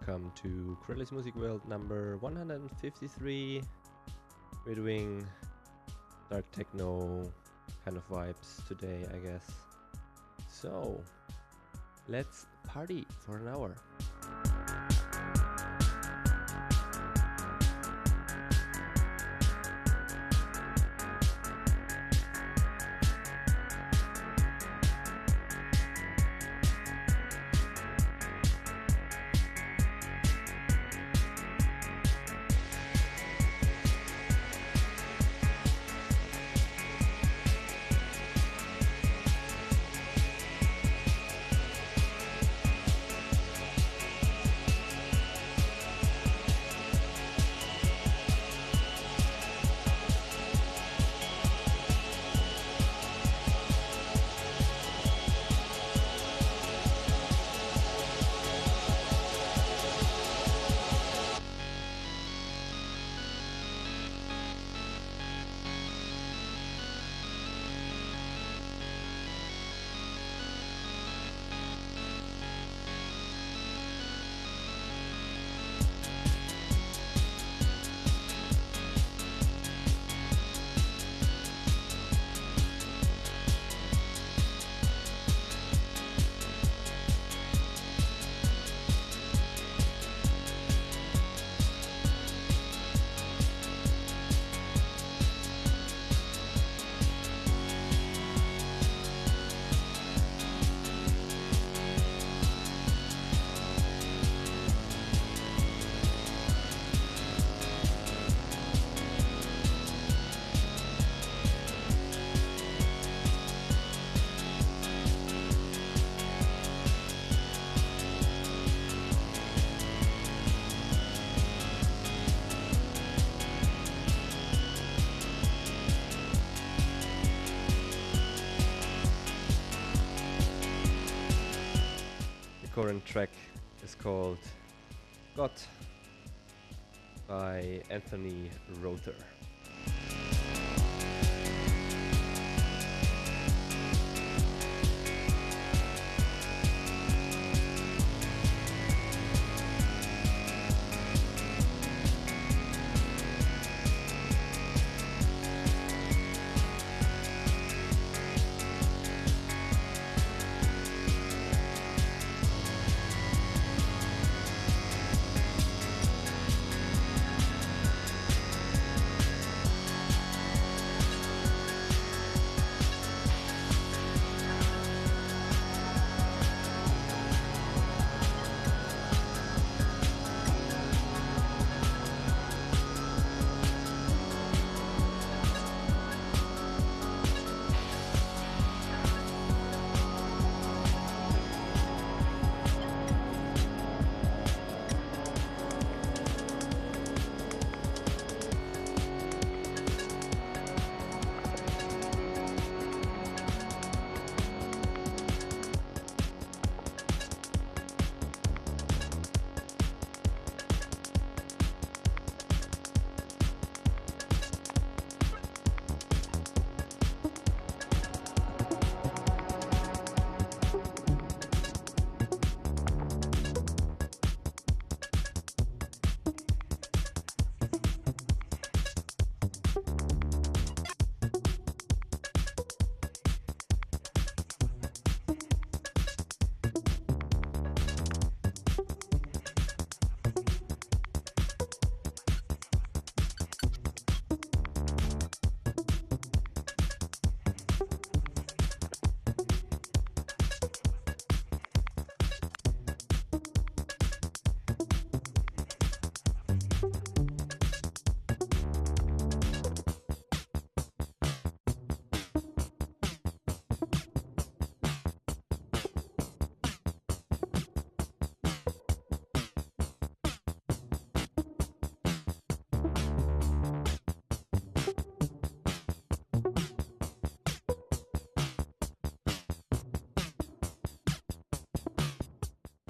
welcome to Kreolis Music World number 153. We're doing dark techno kind of vibes today, I guess. So, let's party for an hour. Called Gott by Anthony Rother.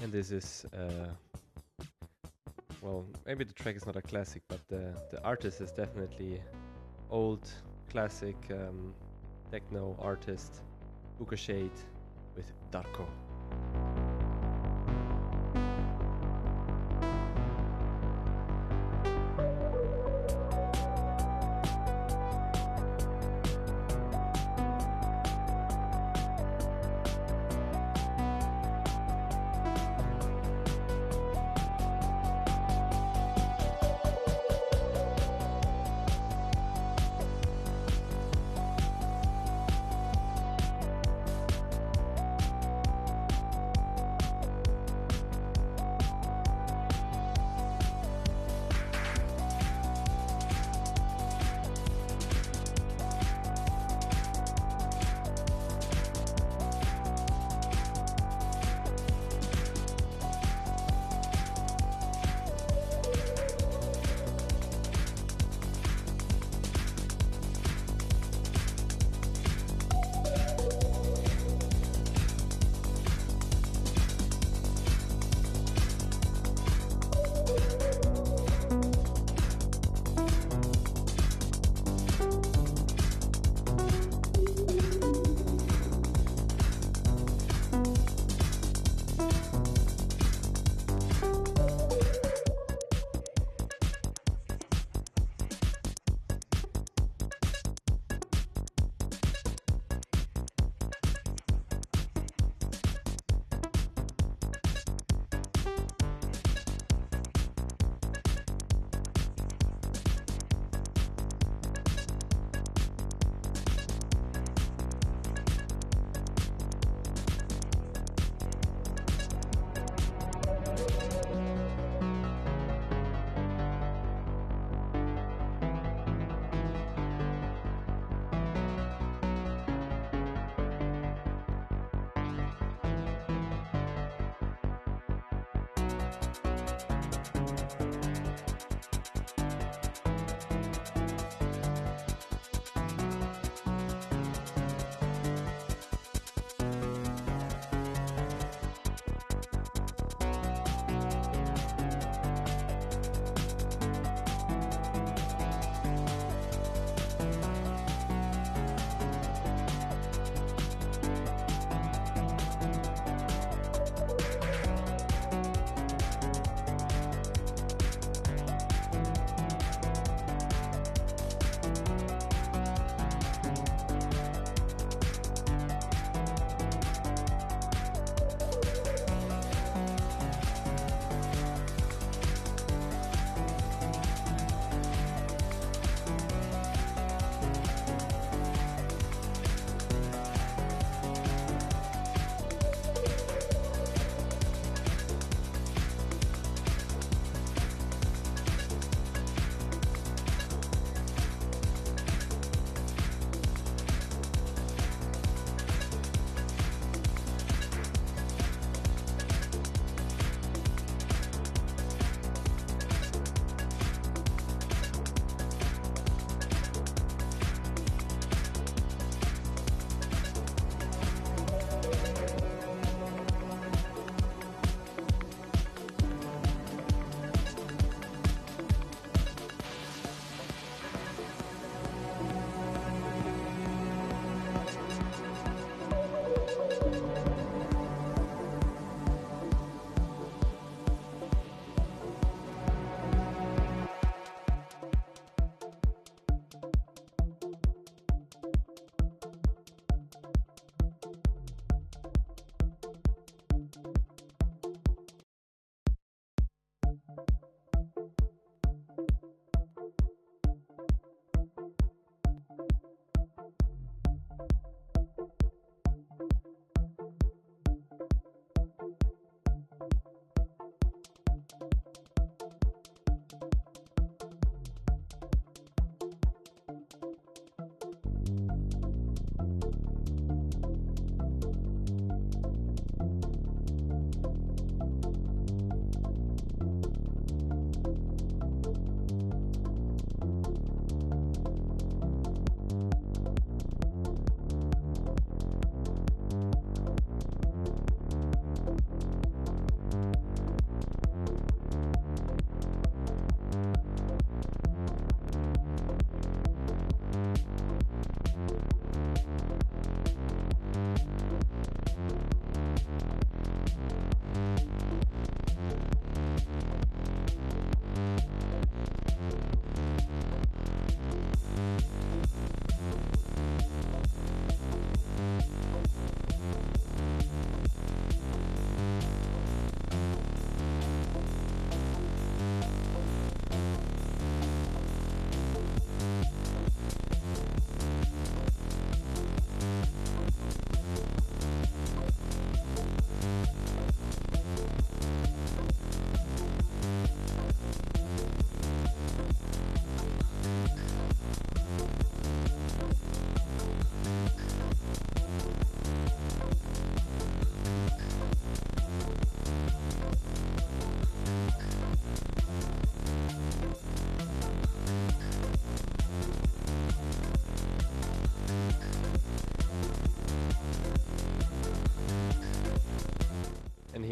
And this is uh, well maybe the track is not a classic but the, the artist is definitely old classic um, techno artist Booka Shade with Darko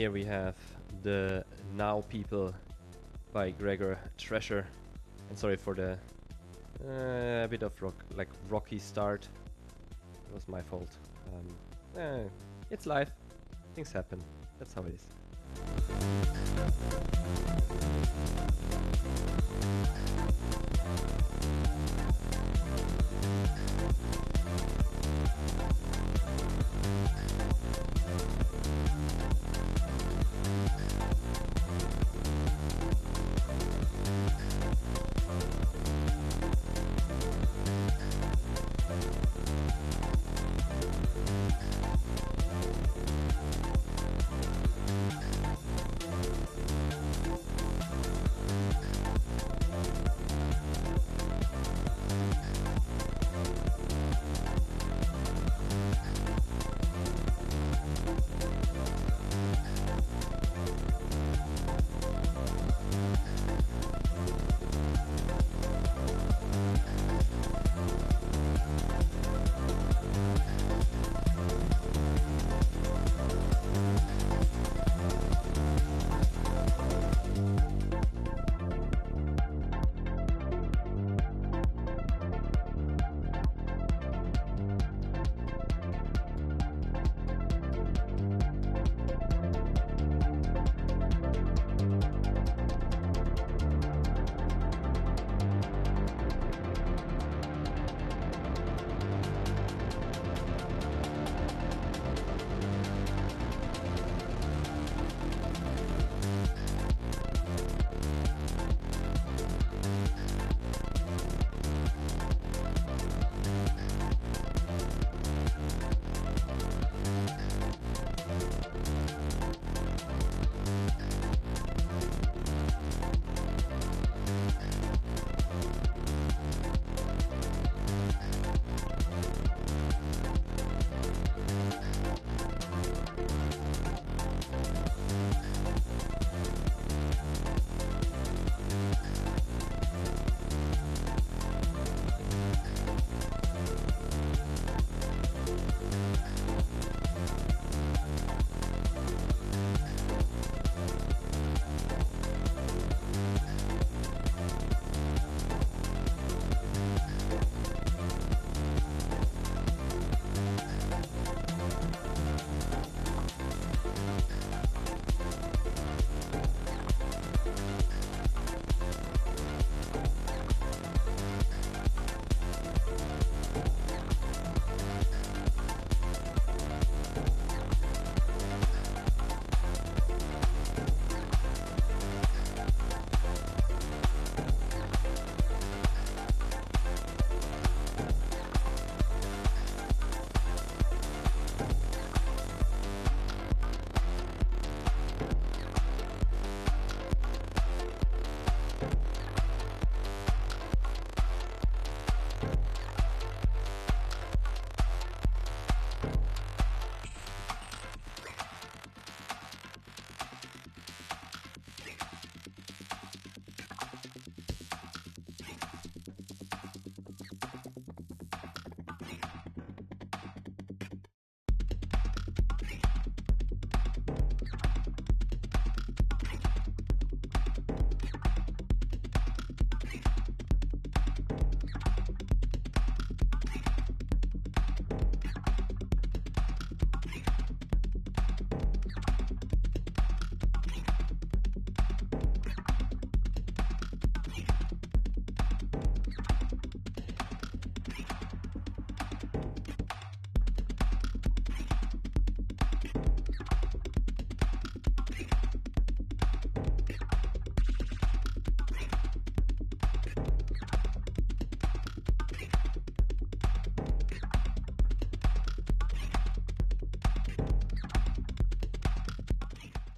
here we have the Now People by Gregor Tresher. And sorry for the uh, bit of rock, like rocky start. It was my fault. Um, eh, it's life. Things happen. That's how it is.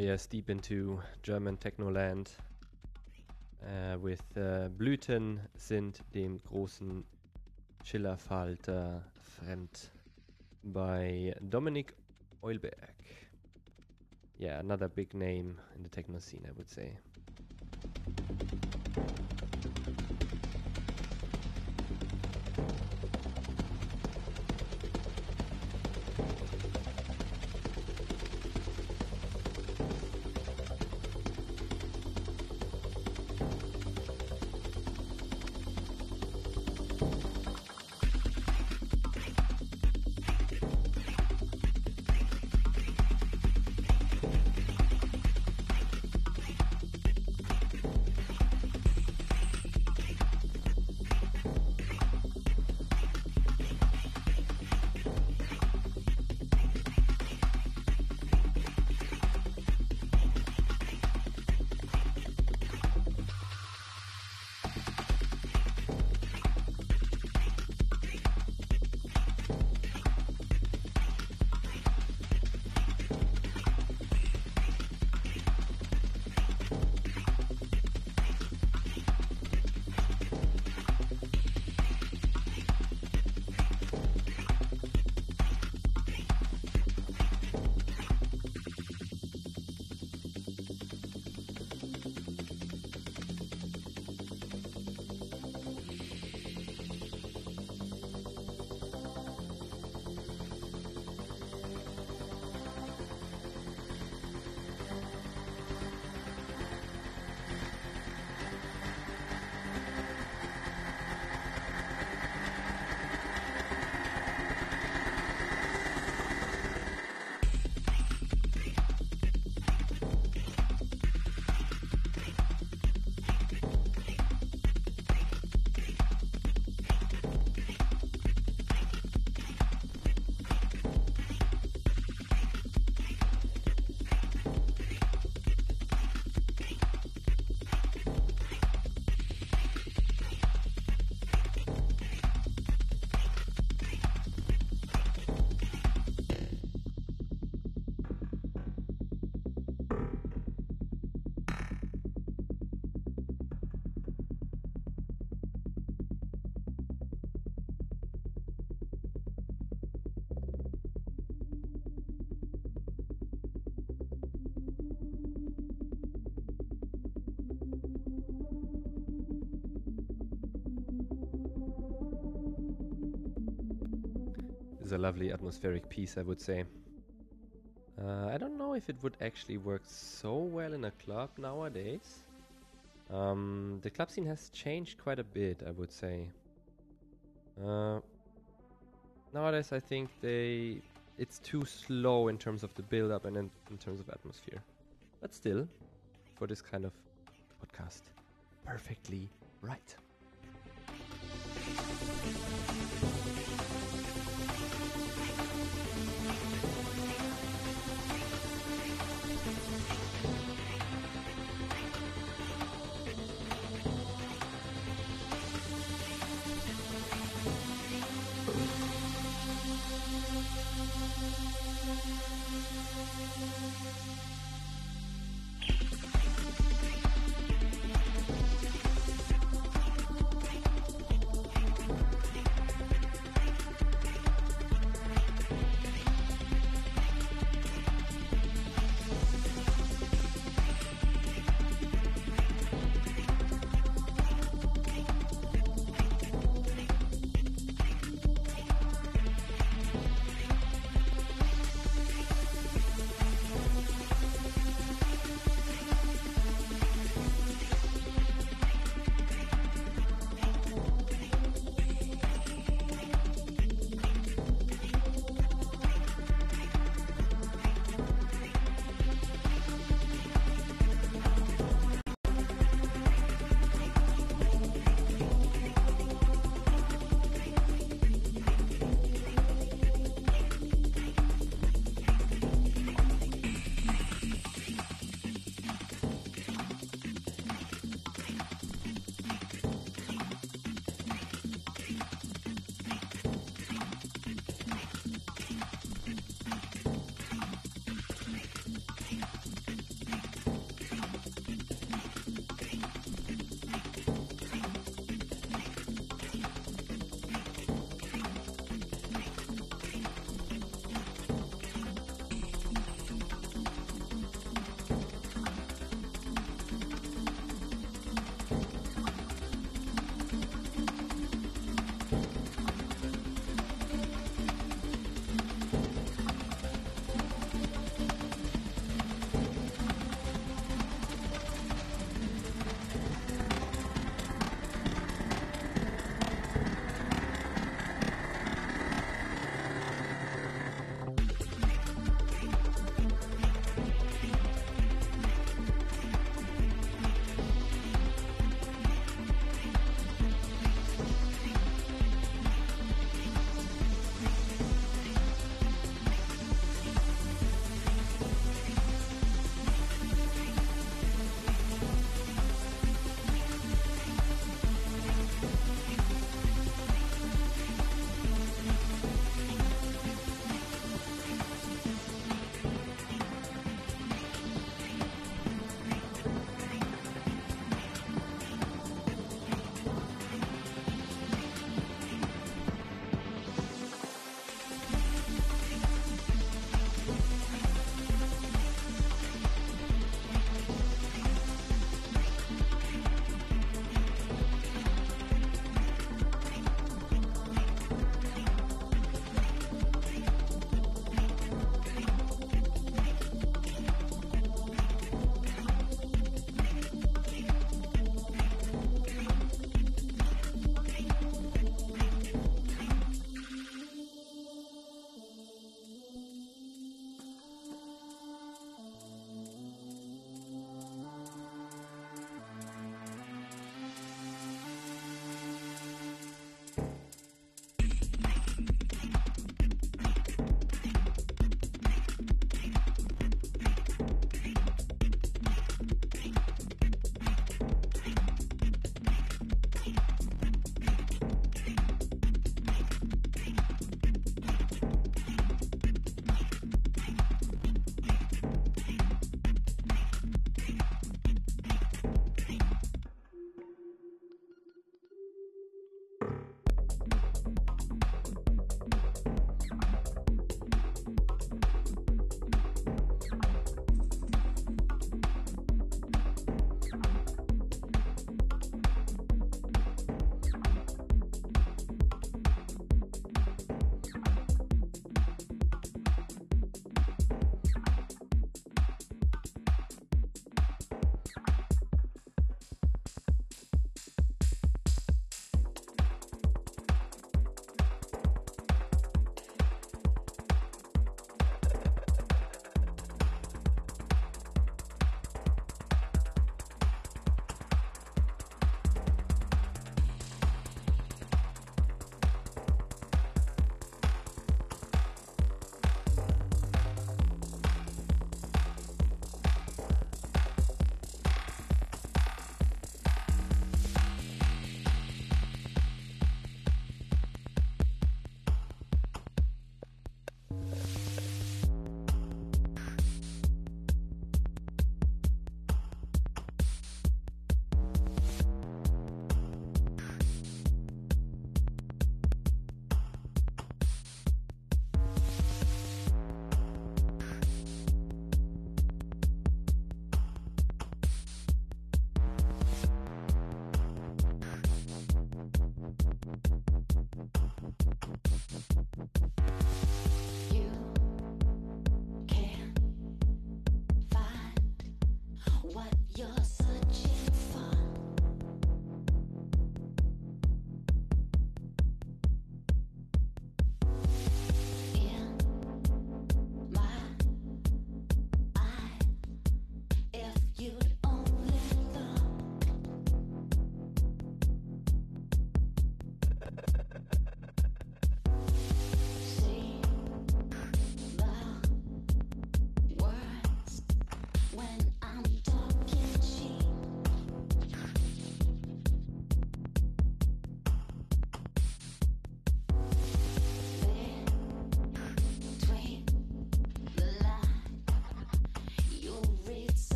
Yes, deep into German Technoland äh, uh, with äh, Blüten sind dem großen Schillerfalter fremd by Dominik Eulberg. Yeah, another big name in the techno scene, I would say. Is a lovely atmospheric piece, I would say. Uh, I don't know if it would actually work so well in a club nowadays. Um, the club scene has changed quite a bit, I would say. Uh, nowadays, I think they it's too slow in terms of the build up and in, in terms of atmosphere. But still, for this kind of podcast, perfectly right.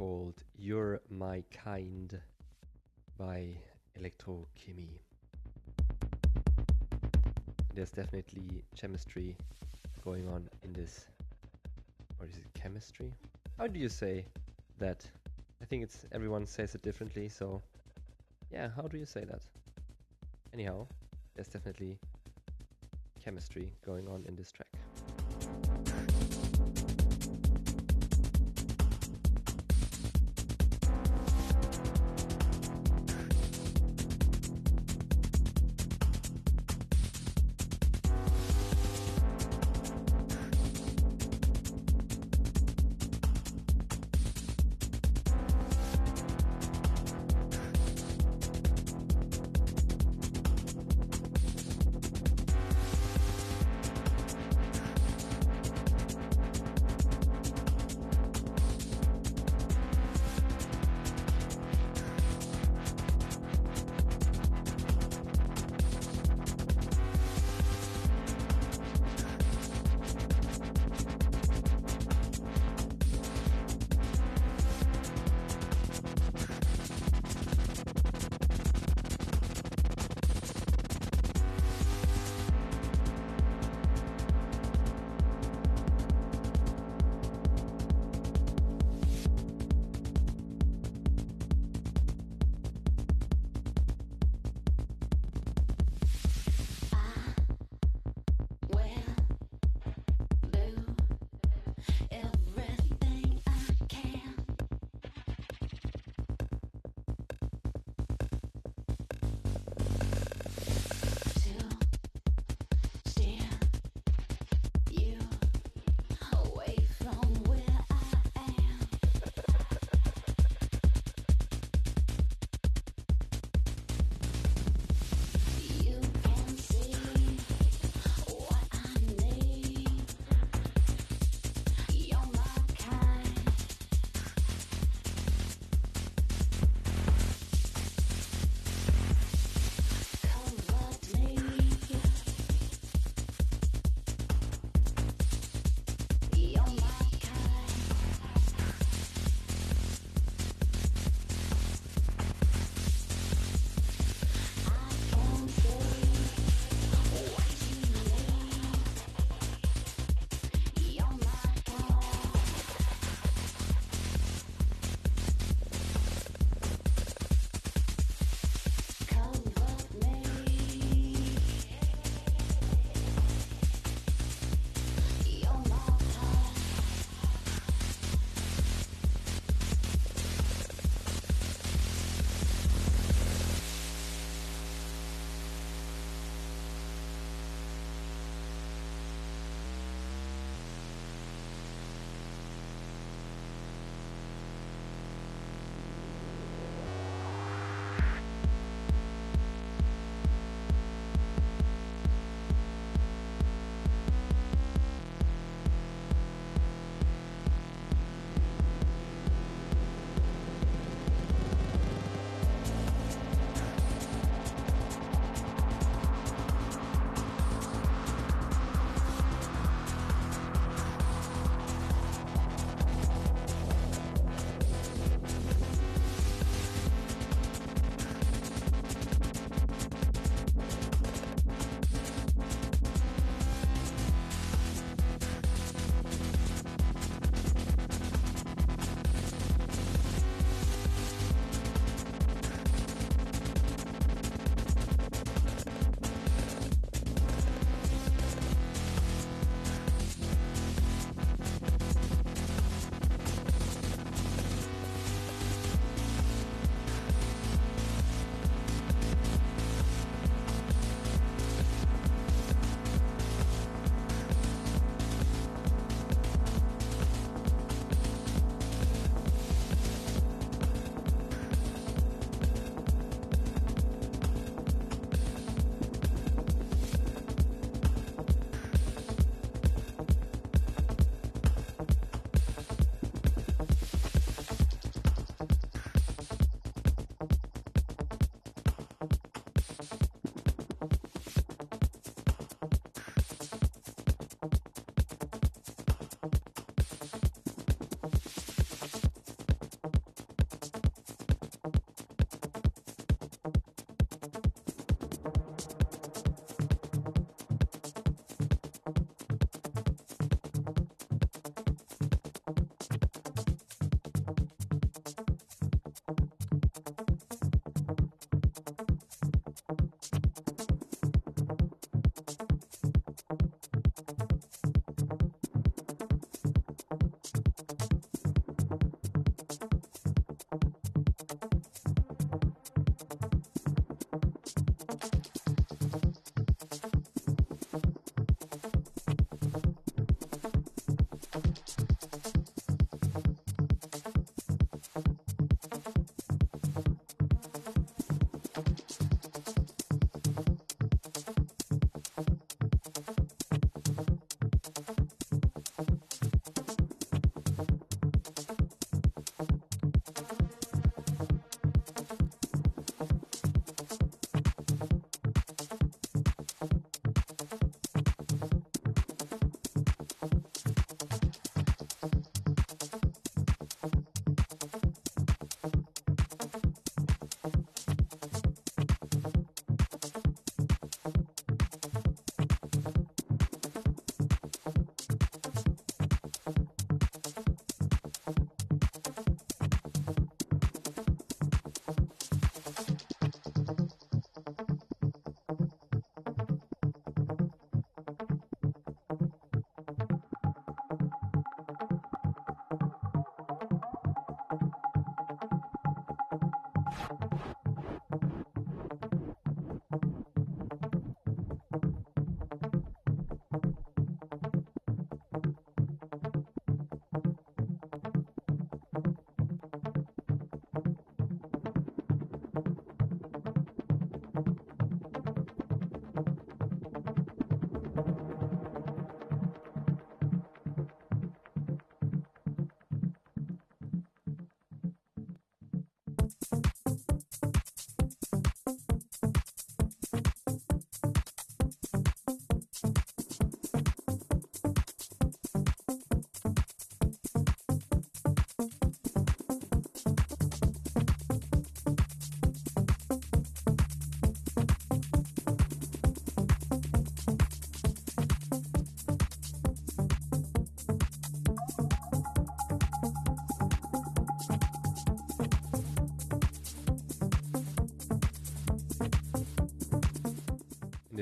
Called You're My Kind by Electrochemie. There's definitely chemistry going on in this. Or is it chemistry? How do you say that? I think it's everyone says it differently, so yeah, how do you say that? Anyhow, there's definitely chemistry going on in this track.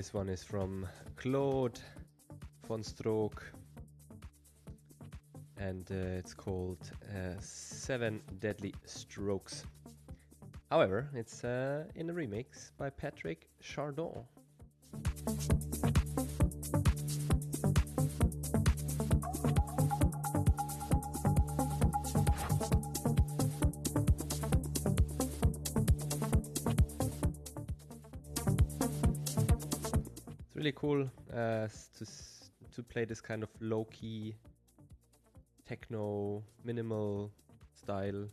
This one is from Claude VonStroke and uh, it's called uh, Seven Deadly Strokes. However, it's uh, in a remix by Patrick Chardon. Really cool uh, to to play this kind of low key techno minimal style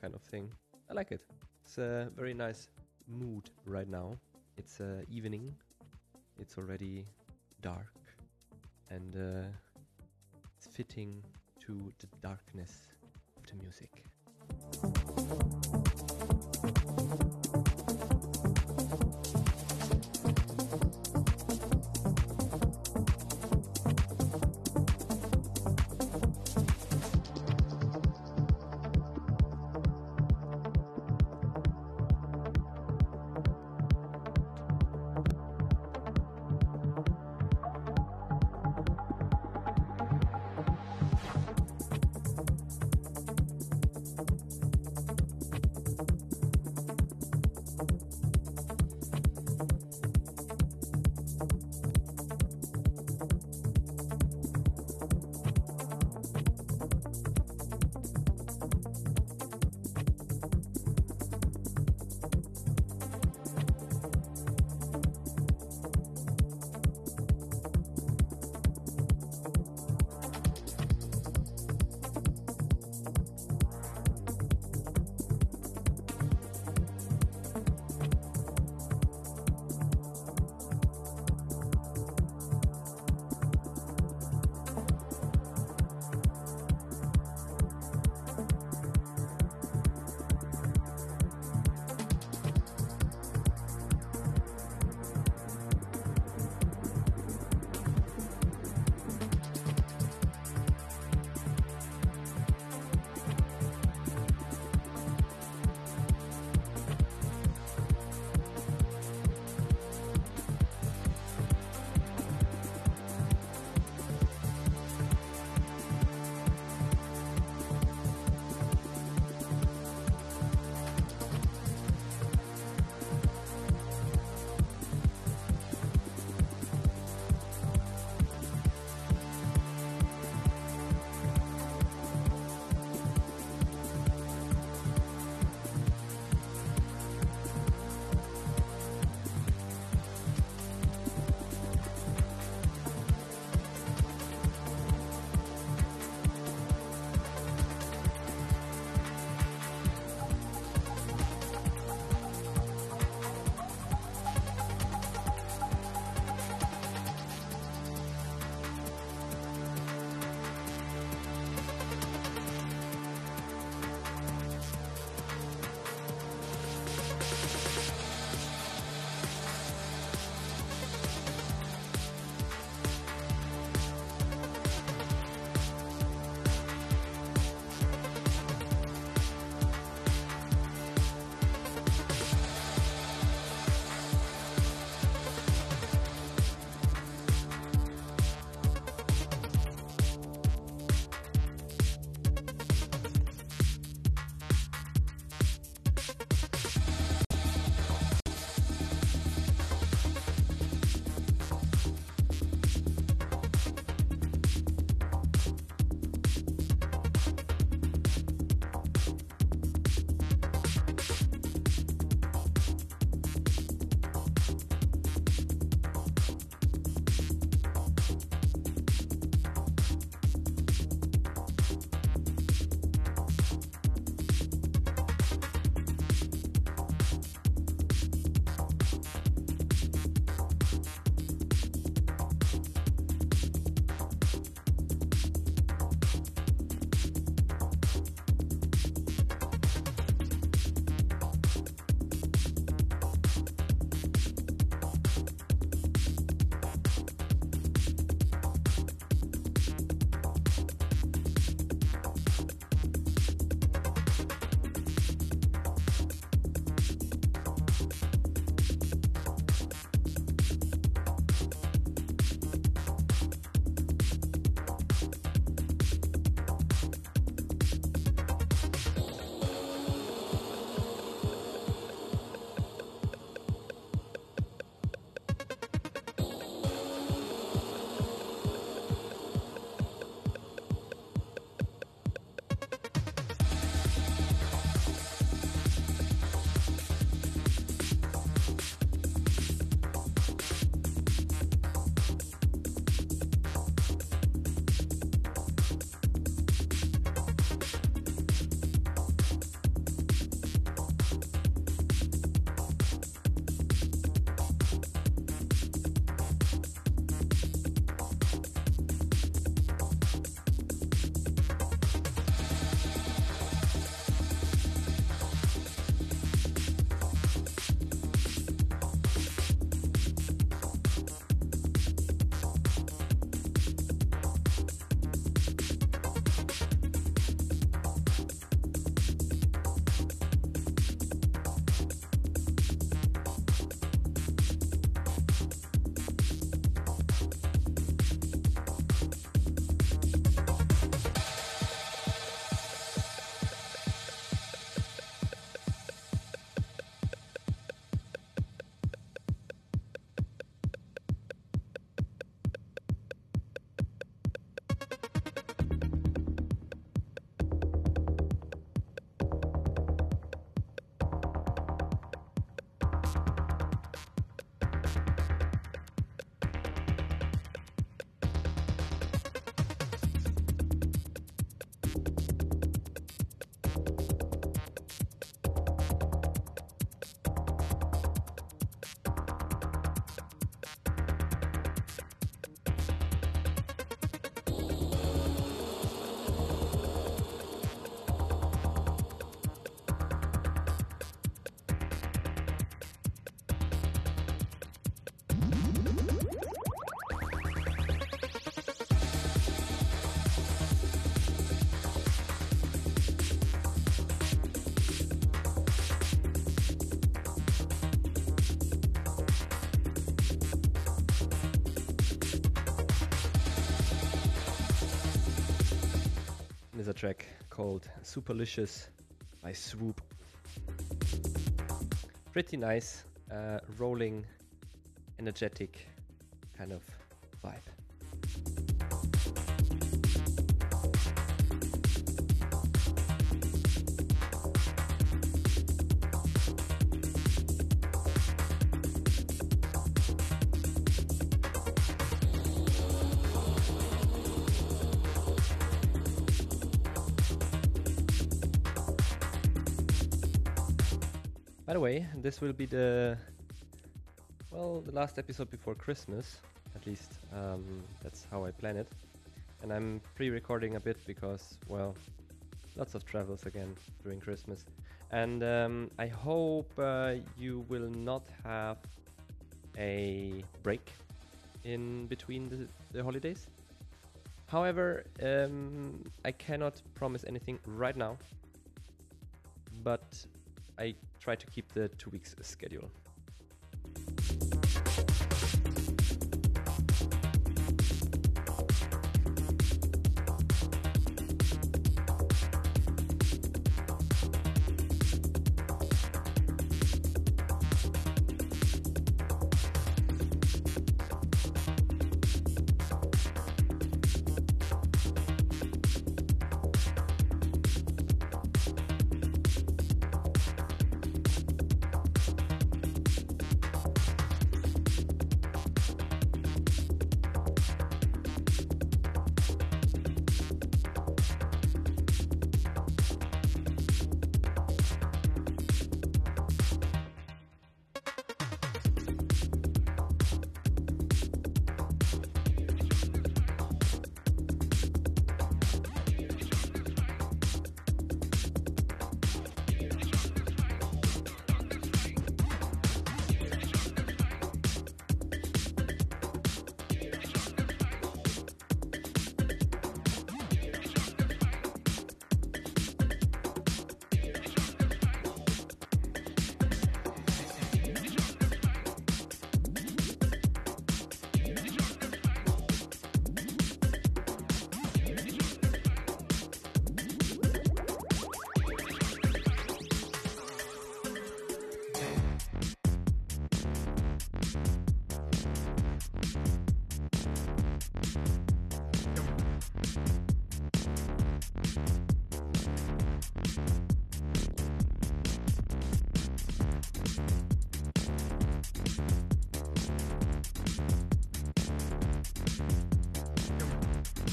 kind of thing. I like it. It's a very nice mood right now. It's uh, evening. It's already dark, and uh, it's fitting to the darkness of the music. Is a track called Superlicious by Swoop. Pretty nice, uh, rolling, energetic this will be the well, the last episode before Christmas. At least um, that's how I plan it. And I'm pre-recording a bit because, well, lots of travels again during Christmas. And um, I hope uh, you will not have a break in between the, the holidays. However, um, I cannot promise anything right now, but I try to keep the two weeks schedule.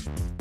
you.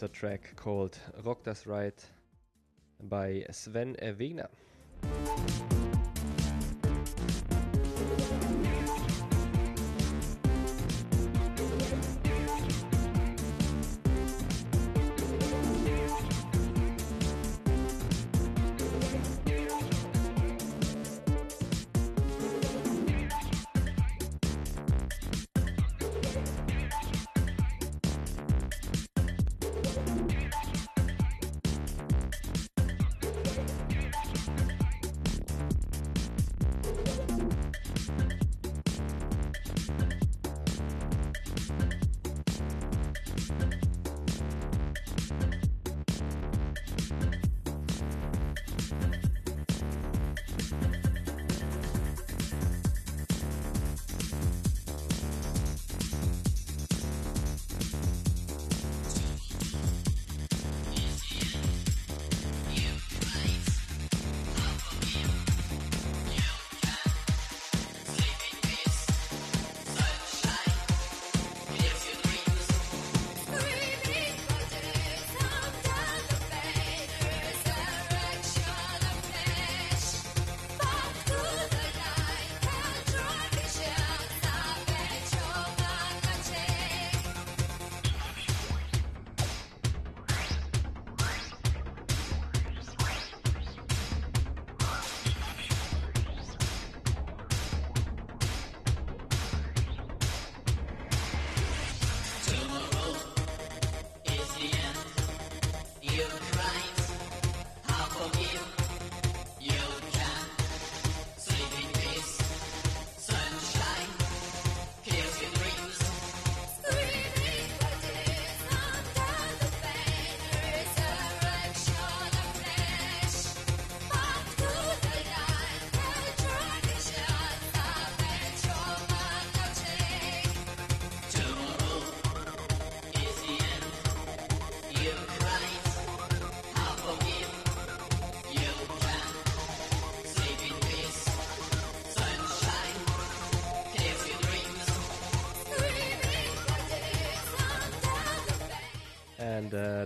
That's a track called Rock das Right by Sven Wegner.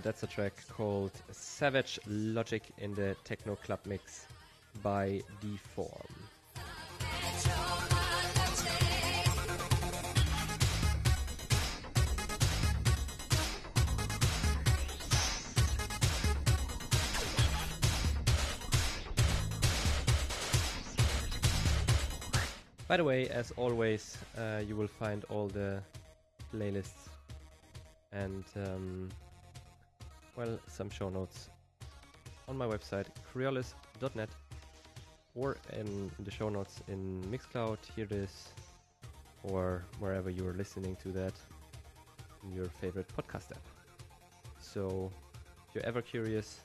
That's a track called Savage Logic in the Techno Club Mix by Deform. By the way, as always, uh, you will find all the playlists and um, well, some show notes on my website, kreolis.net, or in the show notes in Mixcloud, here it is, or wherever you're listening to that in your favorite podcast app. So, if you're ever curious,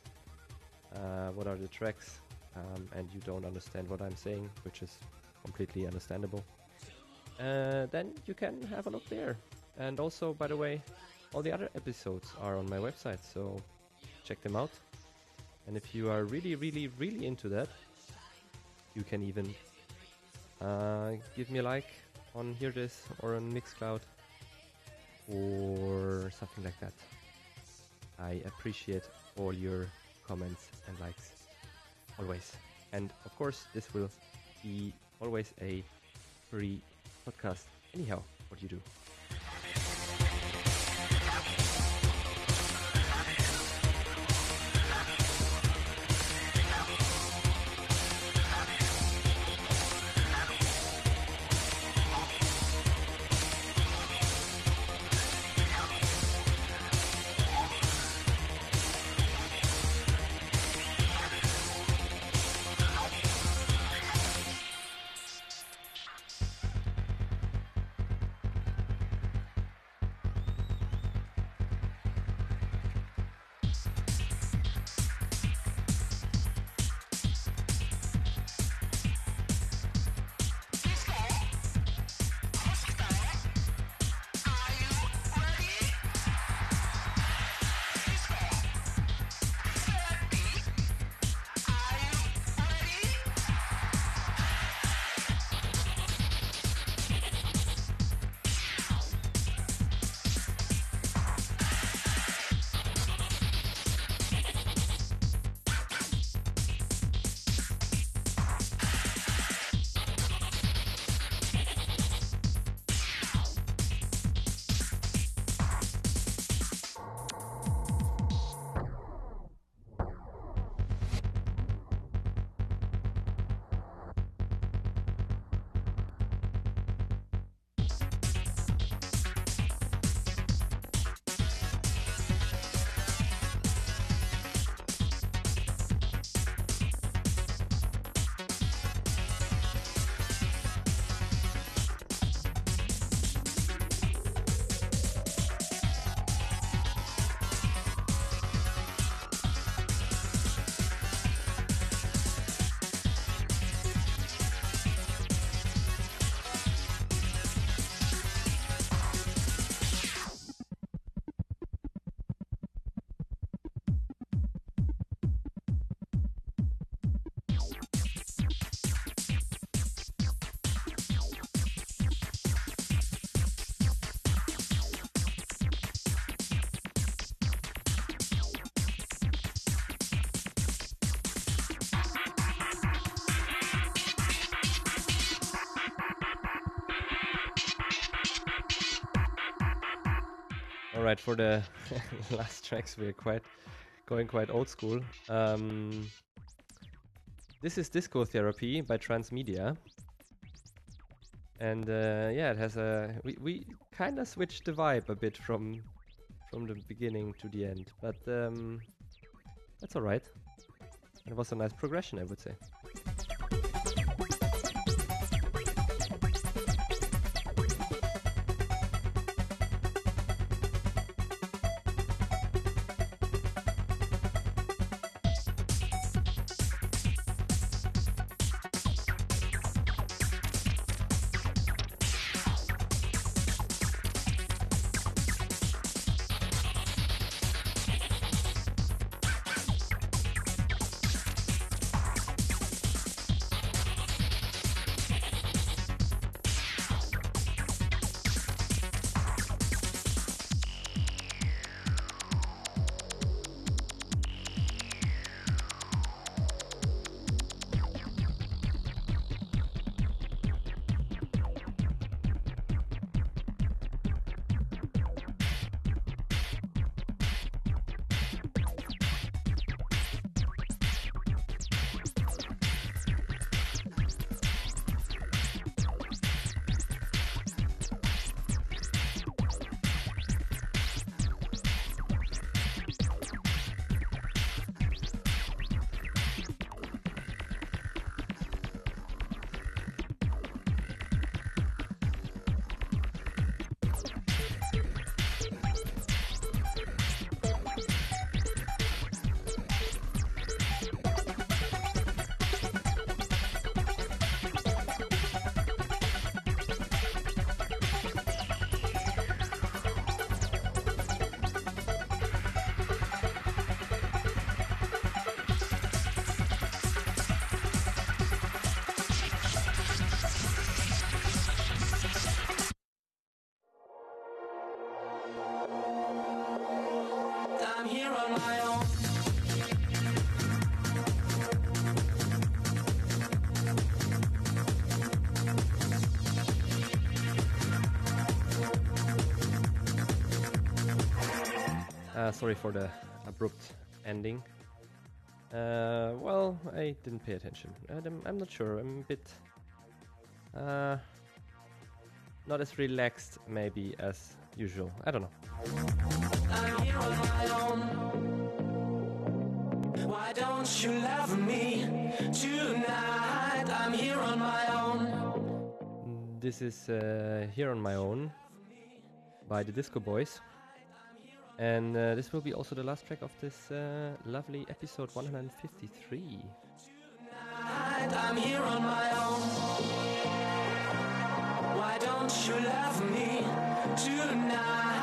uh, what are the tracks, um, and you don't understand what I'm saying, which is completely understandable, uh, then you can have a look there. And also, by the way, all the other episodes are on my website, so check them out. And if you are really, really, really into that, you can even uh, give me a like on Hear This or on Mixcloud or something like that. I appreciate all your comments and likes always. And of course, this will be always a free podcast, anyhow, what do you do. All right, for the last tracks, we're quite going quite old school. Um, this is Disco Therapy by Transmedia. And uh, yeah, it has a. We, we kind of switched the vibe a bit from from the beginning to the end, but um, that's alright. It was a nice progression, I would say. Uh, sorry for the abrupt ending. Uh, well, I didn't pay attention. I'm, I'm not sure. I'm a bit uh, not as relaxed, maybe as usual. I don't know. Why don't you love me tonight? I'm here on my own. This is uh, Here on My Own by the Disco Boys. And uh, this will be also the last track of this uh, lovely episode 153. Tonight,